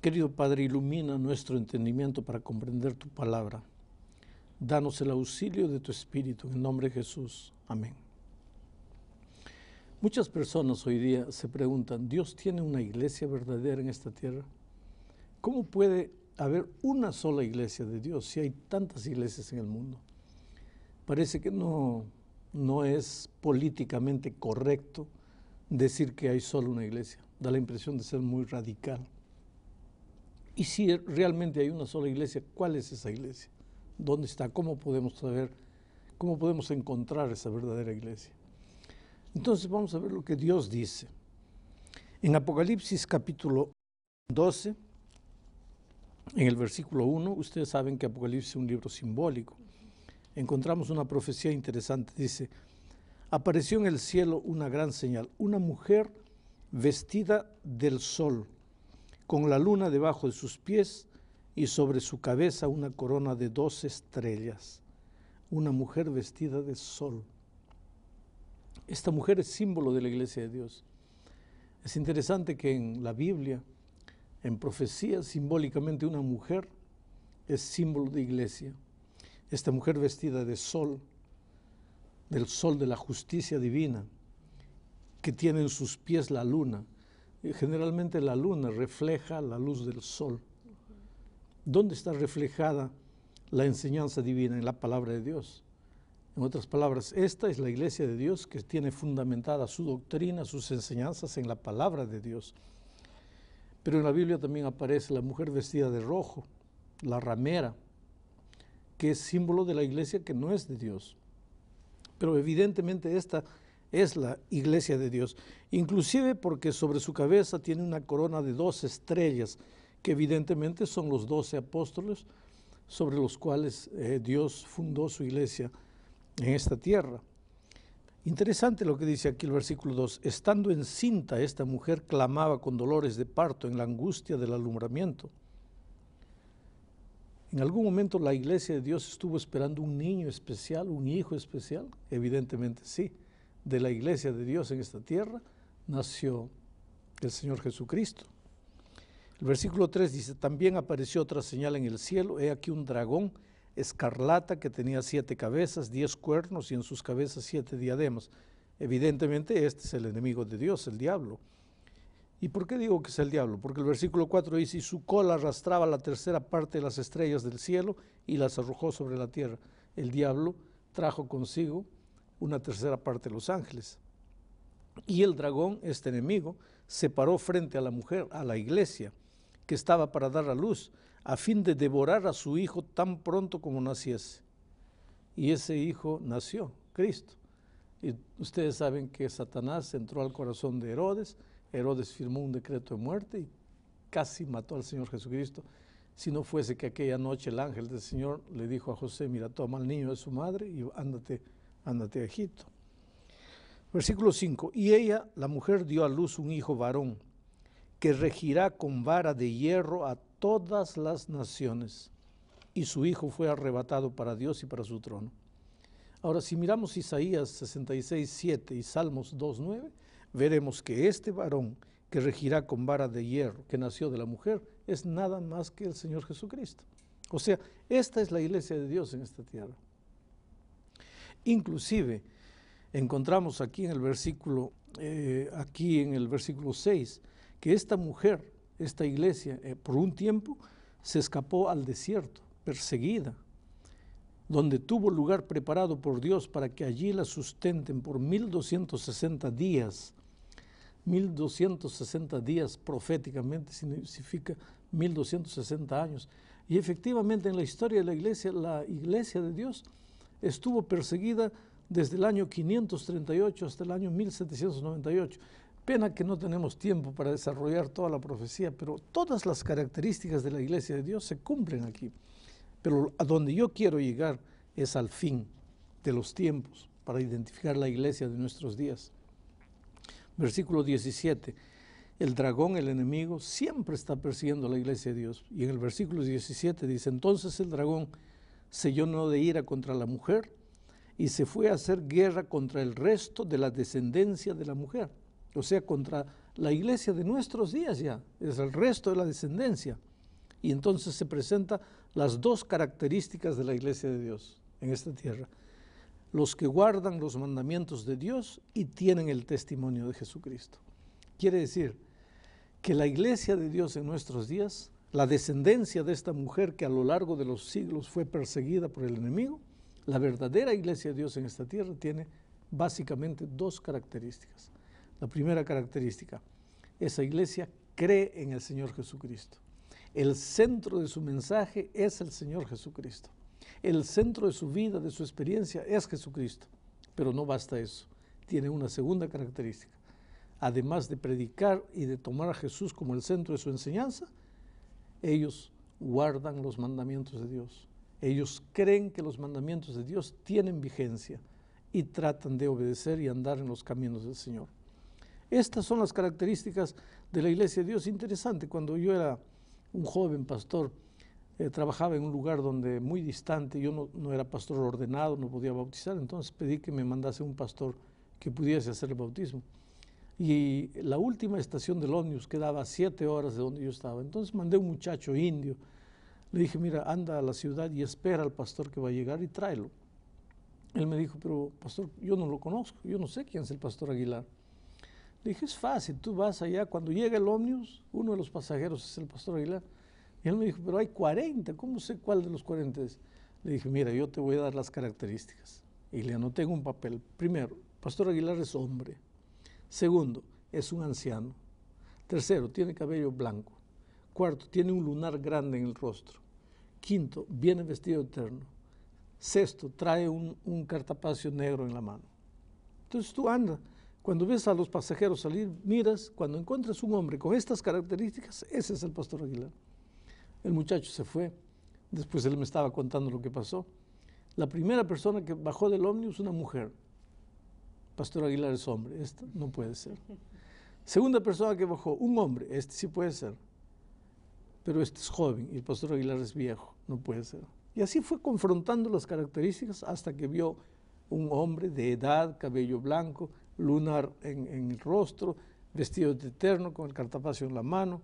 Querido Padre, ilumina nuestro entendimiento para comprender tu palabra. Danos el auxilio de tu Espíritu, en el nombre de Jesús. Amén. Muchas personas hoy día se preguntan, ¿Dios tiene una iglesia verdadera en esta tierra? ¿Cómo puede haber una sola iglesia de Dios si hay tantas iglesias en el mundo? Parece que no, no es políticamente correcto decir que hay solo una iglesia. Da la impresión de ser muy radical. Y si realmente hay una sola iglesia, ¿cuál es esa iglesia? ¿Dónde está? ¿Cómo podemos saber? ¿Cómo podemos encontrar esa verdadera iglesia? Entonces vamos a ver lo que Dios dice. En Apocalipsis capítulo 12, en el versículo 1, ustedes saben que Apocalipsis es un libro simbólico. Encontramos una profecía interesante. Dice, apareció en el cielo una gran señal, una mujer vestida del sol, con la luna debajo de sus pies y sobre su cabeza una corona de dos estrellas. Una mujer vestida de sol. Esta mujer es símbolo de la iglesia de Dios. Es interesante que en la Biblia, en profecía, simbólicamente una mujer es símbolo de iglesia. Esta mujer vestida de sol, del sol de la justicia divina, que tiene en sus pies la luna. Generalmente la luna refleja la luz del sol. ¿Dónde está reflejada la enseñanza divina? En la palabra de Dios. En otras palabras, esta es la iglesia de Dios que tiene fundamentada su doctrina, sus enseñanzas en la palabra de Dios. Pero en la Biblia también aparece la mujer vestida de rojo, la ramera, que es símbolo de la iglesia que no es de Dios. Pero evidentemente esta es la iglesia de Dios, inclusive porque sobre su cabeza tiene una corona de dos estrellas, que evidentemente son los doce apóstoles sobre los cuales eh, Dios fundó su iglesia en esta tierra. Interesante lo que dice aquí el versículo 2. Estando encinta, esta mujer clamaba con dolores de parto en la angustia del alumbramiento. ¿En algún momento la iglesia de Dios estuvo esperando un niño especial, un hijo especial? Evidentemente sí. De la iglesia de Dios en esta tierra nació el Señor Jesucristo. El versículo 3 dice, también apareció otra señal en el cielo, he aquí un dragón escarlata que tenía siete cabezas, diez cuernos y en sus cabezas siete diademas. Evidentemente este es el enemigo de Dios, el diablo. ¿Y por qué digo que es el diablo? Porque el versículo 4 dice, y su cola arrastraba la tercera parte de las estrellas del cielo y las arrojó sobre la tierra. El diablo trajo consigo una tercera parte de los ángeles. Y el dragón, este enemigo, se paró frente a la mujer, a la iglesia, que estaba para dar a luz, a fin de devorar a su hijo tan pronto como naciese. Y ese hijo nació, Cristo. Y ustedes saben que Satanás entró al corazón de Herodes, Herodes firmó un decreto de muerte y casi mató al Señor Jesucristo. Si no fuese que aquella noche el ángel del Señor le dijo a José, mira, toma al niño de su madre y ándate, ándate a Egipto. Versículo 5, y ella, la mujer, dio a luz un hijo varón, que regirá con vara de hierro a todas las naciones, y su hijo fue arrebatado para Dios y para su trono. Ahora, si miramos Isaías 66, 7 y Salmos 2, 9, veremos que este varón que regirá con vara de hierro, que nació de la mujer, es nada más que el Señor Jesucristo. O sea, esta es la iglesia de Dios en esta tierra. Inclusive, encontramos aquí en el versículo, eh, aquí en el versículo 6, que esta mujer, esta iglesia, eh, por un tiempo se escapó al desierto, perseguida, donde tuvo lugar preparado por Dios para que allí la sustenten por 1260 días 1260 días proféticamente significa 1260 años. Y efectivamente en la historia de la iglesia, la iglesia de Dios estuvo perseguida desde el año 538 hasta el año 1798. Pena que no tenemos tiempo para desarrollar toda la profecía, pero todas las características de la iglesia de Dios se cumplen aquí. Pero a donde yo quiero llegar es al fin de los tiempos, para identificar la iglesia de nuestros días. Versículo 17. El dragón, el enemigo, siempre está persiguiendo a la iglesia de Dios. Y en el versículo 17 dice, entonces el dragón se llenó de ira contra la mujer y se fue a hacer guerra contra el resto de la descendencia de la mujer, o sea, contra la iglesia de nuestros días ya, es el resto de la descendencia. Y entonces se presentan las dos características de la iglesia de Dios en esta tierra. Los que guardan los mandamientos de Dios y tienen el testimonio de Jesucristo. Quiere decir que la iglesia de Dios en nuestros días, la descendencia de esta mujer que a lo largo de los siglos fue perseguida por el enemigo, la verdadera iglesia de Dios en esta tierra tiene básicamente dos características. La primera característica, esa iglesia cree en el Señor Jesucristo. El centro de su mensaje es el Señor Jesucristo. El centro de su vida, de su experiencia es Jesucristo. Pero no basta eso. Tiene una segunda característica. Además de predicar y de tomar a Jesús como el centro de su enseñanza, ellos guardan los mandamientos de Dios. Ellos creen que los mandamientos de Dios tienen vigencia y tratan de obedecer y andar en los caminos del Señor. Estas son las características de la iglesia de Dios. Interesante, cuando yo era un joven pastor, eh, trabajaba en un lugar donde muy distante, yo no, no, era pastor ordenado, no podía bautizar, entonces pedí que me mandase un pastor que pudiese hacer el bautismo. Y la última estación del ómnibus quedaba a siete horas de donde yo estaba. Entonces mandé un muchacho indio, le dije, mira, anda a la ciudad y espera al pastor que va a llegar y tráelo. Él me dijo, pero pastor, yo no lo conozco, yo no sé quién es el pastor Aguilar. Le dije, es fácil, tú vas allá, cuando llega el ómnibus, uno de los pasajeros es el pastor Aguilar. Y él me dijo, pero hay 40, ¿cómo sé cuál de los 40 es? Le dije, mira, yo te voy a dar las características. Y le anoté en un papel. Primero, pastor Aguilar es hombre. Segundo, es un anciano. Tercero, tiene cabello blanco. Cuarto, tiene un lunar grande en el rostro. Quinto, viene vestido eterno. Sexto, trae un, un cartapacio negro en la mano. Entonces tú andas cuando ves a los pasajeros salir, miras, cuando encuentras un hombre con estas características, ese es el pastor Aguilar. El muchacho se fue, después él me estaba contando lo que pasó. La primera persona que bajó del ómnibus, una mujer. Pastor Aguilar es hombre, esto no puede ser. Segunda persona que bajó, un hombre, este sí puede ser. Pero este es joven y el pastor Aguilar es viejo, no puede ser. Y así fue confrontando las características hasta que vio un hombre de edad, cabello blanco, lunar en, el rostro, vestido de eterno, con el cartapacio en la mano,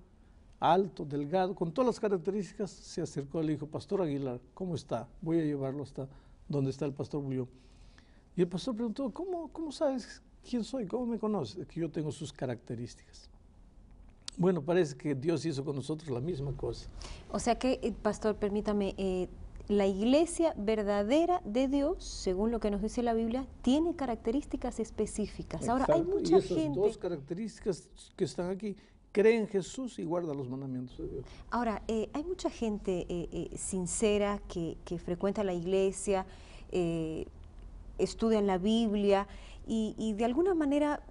alto, delgado, con todas las características, se acercó y le dijo, Pastor Aguilar, ¿cómo está? Voy a llevarlo hasta donde está el pastor Bullón. Y el pastor preguntó, ¿cómo, cómo sabes quién soy? ¿Cómo me conoces? Que yo tengo sus características. Bueno, parece que Dios hizo con nosotros la misma cosa. O sea que, eh, pastor, permítame, eh, la iglesia verdadera de Dios, según lo que nos dice la Biblia, tiene características específicas. Ahora, hay mucha y esas gente... dos características que están aquí, cree en Jesús y guarda los mandamientos de Dios. Ahora, eh, hay mucha gente eh, eh, sincera que, que, frecuenta la iglesia, estudia la Biblia y, de alguna manera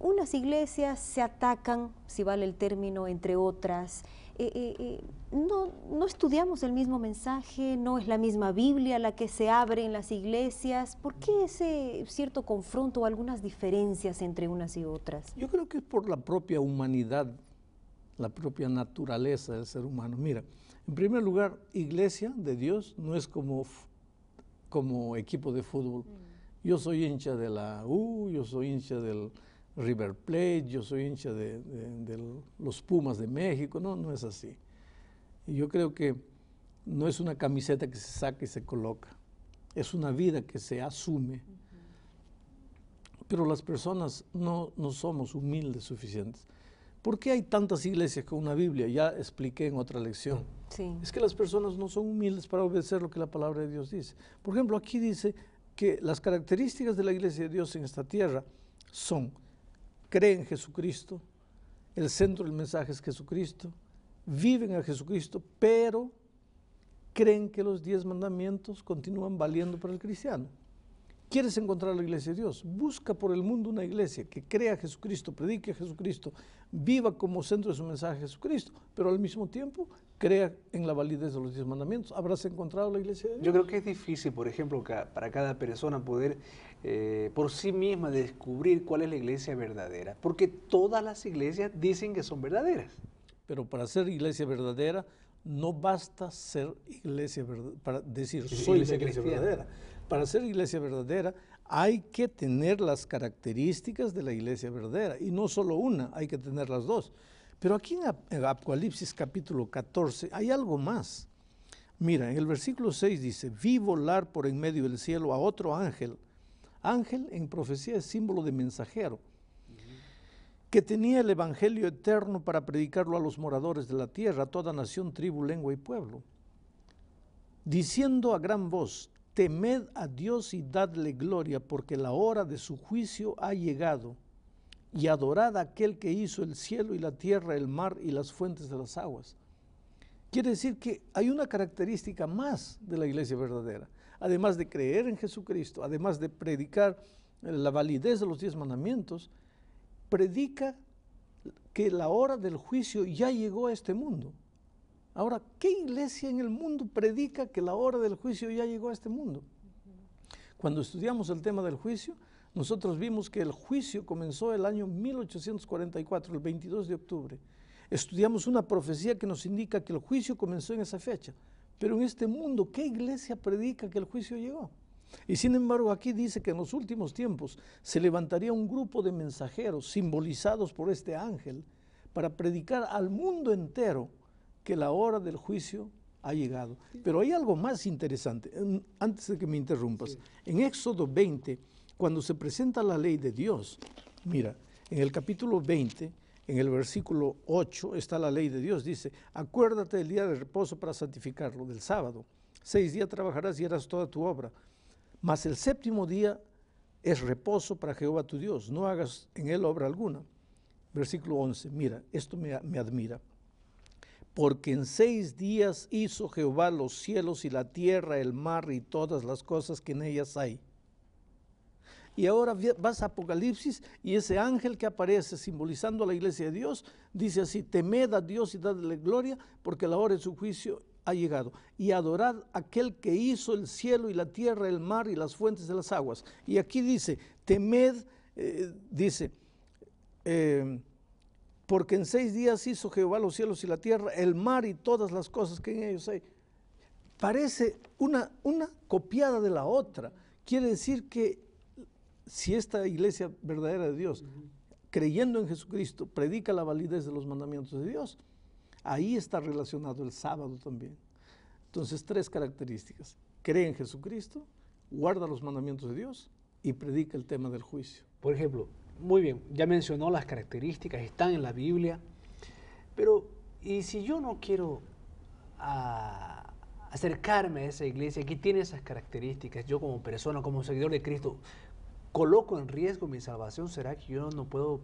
unas iglesias se atacan, si vale el término, entre otras. Eh, eh, eh, no, no, estudiamos el mismo mensaje, no es la misma Biblia la que se abre en las iglesias. ¿Por qué ese cierto confronto o algunas diferencias entre unas y otras? Yo creo que es por la propia humanidad, la propia naturaleza del ser humano. Mira, en primer lugar, iglesia de Dios no es como, como equipo de fútbol. Mm. Yo soy hincha de la U, yo soy hincha del River Plate, yo soy hincha de, los Pumas de México, no, no es así. Y yo creo que no es una camiseta que se saca y se coloca, es una vida que se asume. Pero las personas no, no somos humildes suficientes. ¿Por qué hay tantas iglesias con una Biblia? Ya expliqué en otra lección. Es que las personas no son humildes para obedecer lo que la palabra de Dios dice. Por ejemplo, aquí dice que las características de la iglesia de Dios en esta tierra son creen en Jesucristo, el centro del mensaje es Jesucristo, viven a Jesucristo, pero creen que los diez mandamientos continúan valiendo para el cristiano. ¿Quieres encontrar la iglesia de Dios? Busca por el mundo una iglesia que crea a Jesucristo, predique a Jesucristo, viva como centro de su mensaje Jesucristo, pero al mismo tiempo crea en la validez de los diez mandamientos. ¿Habrás encontrado la iglesia de Dios? Yo creo que es difícil, por ejemplo, para cada persona poder eh, por sí misma descubrir cuál es la iglesia verdadera, porque todas las iglesias dicen que son verdaderas. Pero para ser iglesia verdadera no basta ser iglesia verdadera, para decir soy iglesia, iglesia verdadera. Para ser iglesia verdadera hay que tener las características de la iglesia verdadera, y no solo una, hay que tener las dos. Pero aquí en Apocalipsis capítulo 14 hay algo más. Mira, en el versículo 6 dice, vi volar por en medio del cielo a otro ángel. Ángel en profecía es símbolo de mensajero, que tenía el Evangelio eterno para predicarlo a los moradores de la tierra, a toda nación, tribu, lengua y pueblo, diciendo a gran voz, temed a Dios y dadle gloria, porque la hora de su juicio ha llegado, y adorad a aquel que hizo el cielo y la tierra, el mar y las fuentes de las aguas. Quiere decir que hay una característica más de la iglesia verdadera, además de creer en Jesucristo, además de predicar la validez de los diez mandamientos, predica que la hora del juicio ya llegó a este mundo. Ahora, ¿qué iglesia en el mundo predica que la hora del juicio ya llegó a este mundo? Cuando estudiamos el tema del juicio, nosotros vimos que el juicio comenzó el año 1844, el 22 de octubre. Estudiamos una profecía que nos indica que el juicio comenzó en esa fecha. Pero en este mundo, ¿qué iglesia predica que el juicio llegó? Y sin embargo aquí dice que en los últimos tiempos se levantaría un grupo de mensajeros simbolizados por este ángel para predicar al mundo entero que la hora del juicio ha llegado. Pero hay algo más interesante, antes de que me interrumpas. En Éxodo 20, cuando se presenta la ley de Dios, mira, en el capítulo 20, en el versículo 8 está la ley de Dios, dice, acuérdate del día de reposo para santificarlo, del sábado. Seis días trabajarás y harás toda tu obra. Mas el séptimo día es reposo para Jehová tu Dios, no hagas en él obra alguna. Versículo 11, mira, esto me, me admira porque en seis días hizo Jehová los cielos y la tierra, el mar y todas las cosas que en ellas hay. Y ahora vas a Apocalipsis y ese ángel que aparece simbolizando a la iglesia de Dios dice así, temed a Dios y dadle gloria porque la hora de su juicio ha llegado. Y adorad aquel que hizo el cielo y la tierra, el mar y las fuentes de las aguas. Y aquí dice, temed, eh, dice, eh, porque en seis días hizo Jehová los cielos y la tierra, el mar y todas las cosas que en ellos hay. Parece una, una copiada de la otra. Quiere decir que si esta iglesia verdadera de Dios, creyendo en Jesucristo, predica la validez de los mandamientos de Dios, ahí está relacionado el sábado también. Entonces, tres características. Cree en Jesucristo, guarda los mandamientos de Dios y predica el tema del juicio. Por ejemplo, muy bien, ya mencionó las características, están en la Biblia, pero ¿y si yo no quiero ah, acercarme a esa iglesia que tiene esas características, yo como persona, como seguidor de Cristo, coloco en riesgo mi salvación? ¿Será que yo no puedo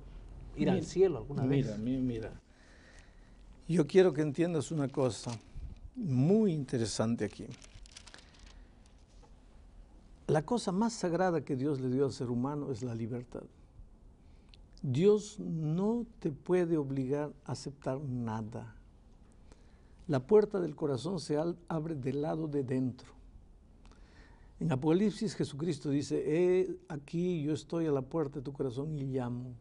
ir al cielo alguna vez? Mira, mira. Yo quiero que entiendas una cosa muy interesante aquí. La cosa más sagrada que Dios le dio al ser humano es la libertad. Dios no te puede obligar a aceptar nada. La puerta del corazón se abre del lado de dentro. En Apocalipsis Jesucristo dice, He aquí yo estoy a la puerta de tu corazón y llamo.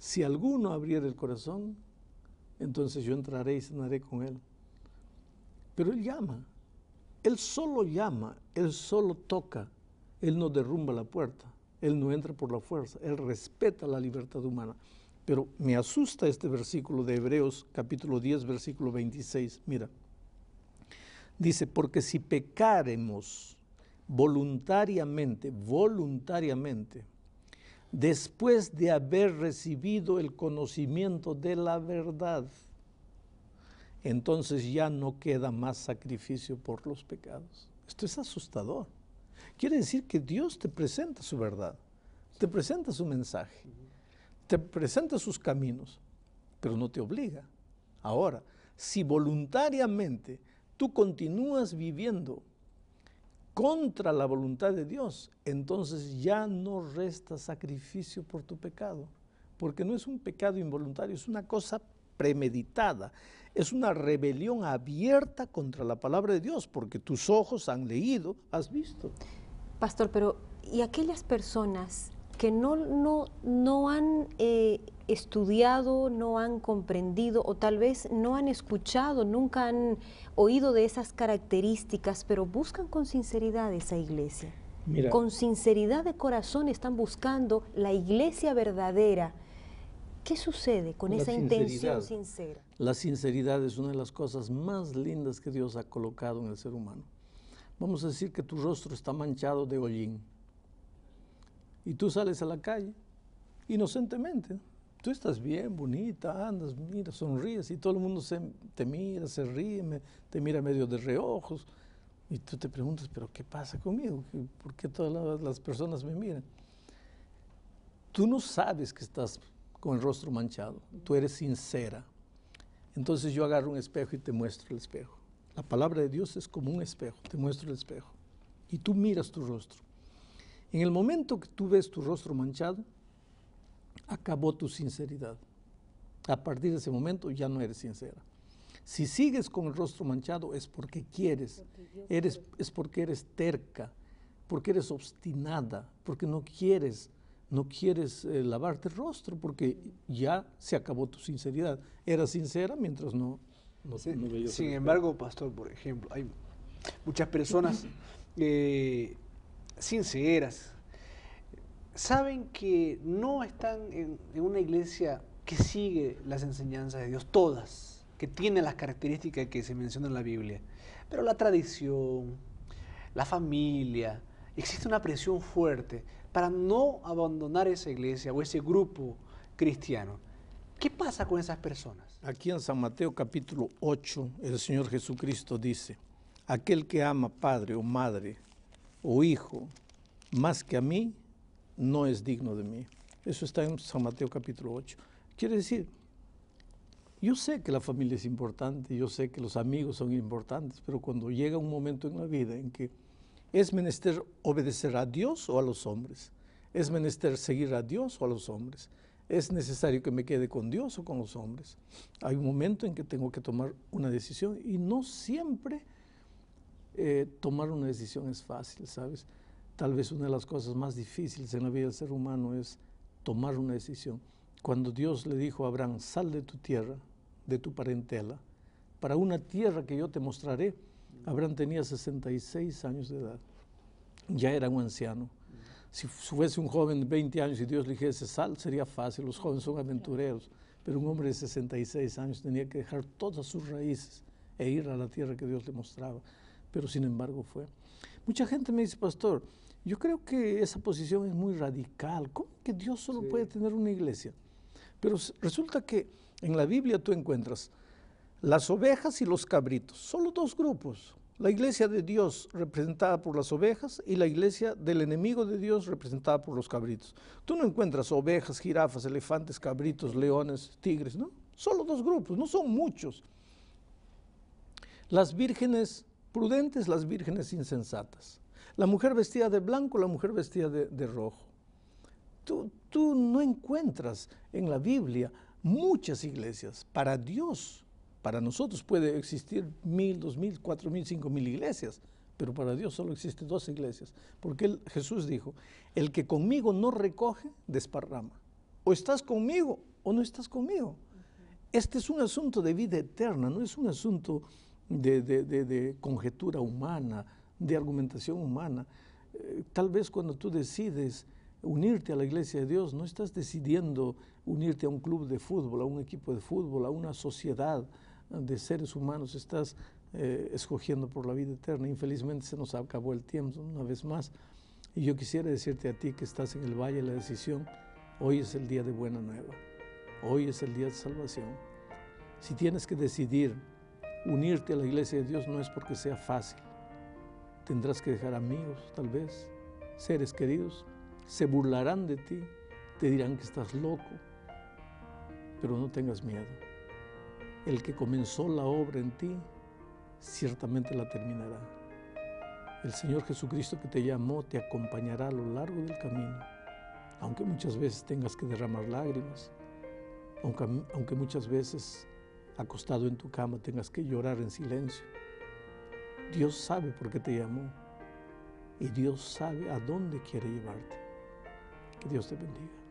Si alguno abriera el corazón, entonces yo entraré y cenaré con él. Pero él llama, él solo llama, él solo toca, él no derrumba la puerta. Él no entra por la fuerza, Él respeta la libertad humana. Pero me asusta este versículo de Hebreos capítulo 10, versículo 26. Mira, dice, porque si pecaremos voluntariamente, voluntariamente, después de haber recibido el conocimiento de la verdad, entonces ya no queda más sacrificio por los pecados. Esto es asustador. Quiere decir que Dios te presenta su verdad, te presenta su mensaje, te presenta sus caminos, pero no te obliga. Ahora, si voluntariamente tú continúas viviendo contra la voluntad de Dios, entonces ya no resta sacrificio por tu pecado, porque no es un pecado involuntario, es una cosa premeditada, es una rebelión abierta contra la palabra de Dios, porque tus ojos han leído, has visto. Pastor, pero ¿y aquellas personas que no, no, no han eh, estudiado, no han comprendido o tal vez no han escuchado, nunca han oído de esas características, pero buscan con sinceridad esa iglesia? con sinceridad de corazón están buscando la iglesia verdadera, ¿qué sucede con esa intención sincera? La sinceridad es una de las cosas más lindas que Dios ha colocado en el ser humano. Vamos a decir que tu rostro está manchado de hollín y tú sales a la calle inocentemente. Tú estás bien, bonita, andas, mira, sonríes y todo el mundo se, te mira, se ríe, te mira medio de reojos y tú te preguntas, pero ¿qué pasa conmigo? ¿Por qué todas las personas me miran? Tú no sabes que estás con el rostro manchado, tú eres sincera. Entonces yo agarro un espejo y te muestro el espejo. La palabra de Dios es como un espejo, te muestro el espejo. Y tú miras tu rostro. En el momento que tú ves tu rostro manchado, acabó tu sinceridad. A partir de ese momento ya no eres sincera. Si sigues con el rostro manchado es porque quieres, eres, es porque eres terca, porque eres obstinada, porque no quieres, no quieres eh, lavarte el rostro, porque ya se acabó tu sinceridad. Eras sincera mientras no, no, Sin embargo, pastor, por ejemplo, hay muchas personas eh, sinceras, saben que no están en, una iglesia que sigue las enseñanzas de Dios, todas, que tiene las características que se mencionan en la Biblia, pero la tradición, la familia, existe una presión fuerte para no abandonar esa iglesia o ese grupo cristiano. ¿Qué pasa con esas personas? Aquí en San Mateo capítulo 8, el Señor Jesucristo dice, aquel que ama padre o madre o hijo más que a mí, no es digno de mí. Eso está en San Mateo capítulo 8. Quiere decir, yo sé que la familia es importante, yo sé que los amigos son importantes, pero cuando llega un momento en la vida en que es menester obedecer a Dios o a los hombres, es menester seguir a Dios o a los hombres, es necesario que me quede con Dios o con los hombres. Hay un momento en que tengo que tomar una decisión y no siempre eh, tomar una decisión es fácil, ¿sabes? Tal vez una de las cosas más difíciles en la vida del ser humano es tomar una decisión. Cuando Dios le dijo a Abraham, sal de tu tierra, de tu parentela, para una tierra que yo te mostraré, Abraham tenía 66 años de edad. Ya era un anciano. Si fuese un joven de 20 años y Dios le dijese sal, sería fácil. Los jóvenes son aventureros. Pero un hombre de 66 años tenía que dejar todas sus raíces e ir a la tierra que Dios le mostraba. Pero sin embargo fue. Mucha gente me dice, pastor, yo creo que esa posición es muy radical. ¿Cómo que Dios solo puede tener una iglesia? Pero resulta que en la Biblia tú encuentras las ovejas y los cabritos, solo dos grupos. La iglesia de Dios representada por las ovejas y la iglesia del enemigo de Dios representada por los cabritos. Tú no encuentras ovejas, jirafas, elefantes, cabritos, leones, tigres, ¿no? Solo dos grupos, no son muchos. Las vírgenes prudentes, las vírgenes insensatas. La mujer vestida de blanco, la mujer vestida de, rojo. Tú, tú, no encuentras en la Biblia muchas iglesias. Para Dios, para nosotros puede existir mil, dos mil, cuatro mil, cinco mil iglesias, pero para Dios solo existen dos iglesias. Porque Jesús dijo, el que conmigo no recoge, desparrama. O estás conmigo o no estás conmigo. Este es un asunto de vida eterna, no es un asunto de, conjetura humana, de argumentación humana. Eh, tal vez cuando tú decides unirte a la iglesia de Dios, no estás decidiendo unirte a un club de fútbol, a un equipo de fútbol, a una sociedad de seres humanos, estás eh, escogiendo por la vida eterna. Infelizmente se nos acabó el tiempo una vez más. Y yo quisiera decirte a ti que estás en el valle de la decisión, hoy es el día de buena nueva, hoy es el día de salvación. Si tienes que decidir unirte a la iglesia de Dios, no es porque sea fácil, Tendrás que dejar amigos, tal vez, seres queridos. Se burlarán de ti, te dirán que estás loco, pero no tengas miedo. El que comenzó la obra en ti, ciertamente la terminará. El Señor Jesucristo que te llamó te acompañará a lo largo del camino, aunque muchas veces tengas que derramar lágrimas, aunque, aunque muchas veces acostado en tu cama tengas que llorar en silencio Dios sabe por qué te llamó y Dios sabe a dónde quiere llevarte. Que Dios te bendiga.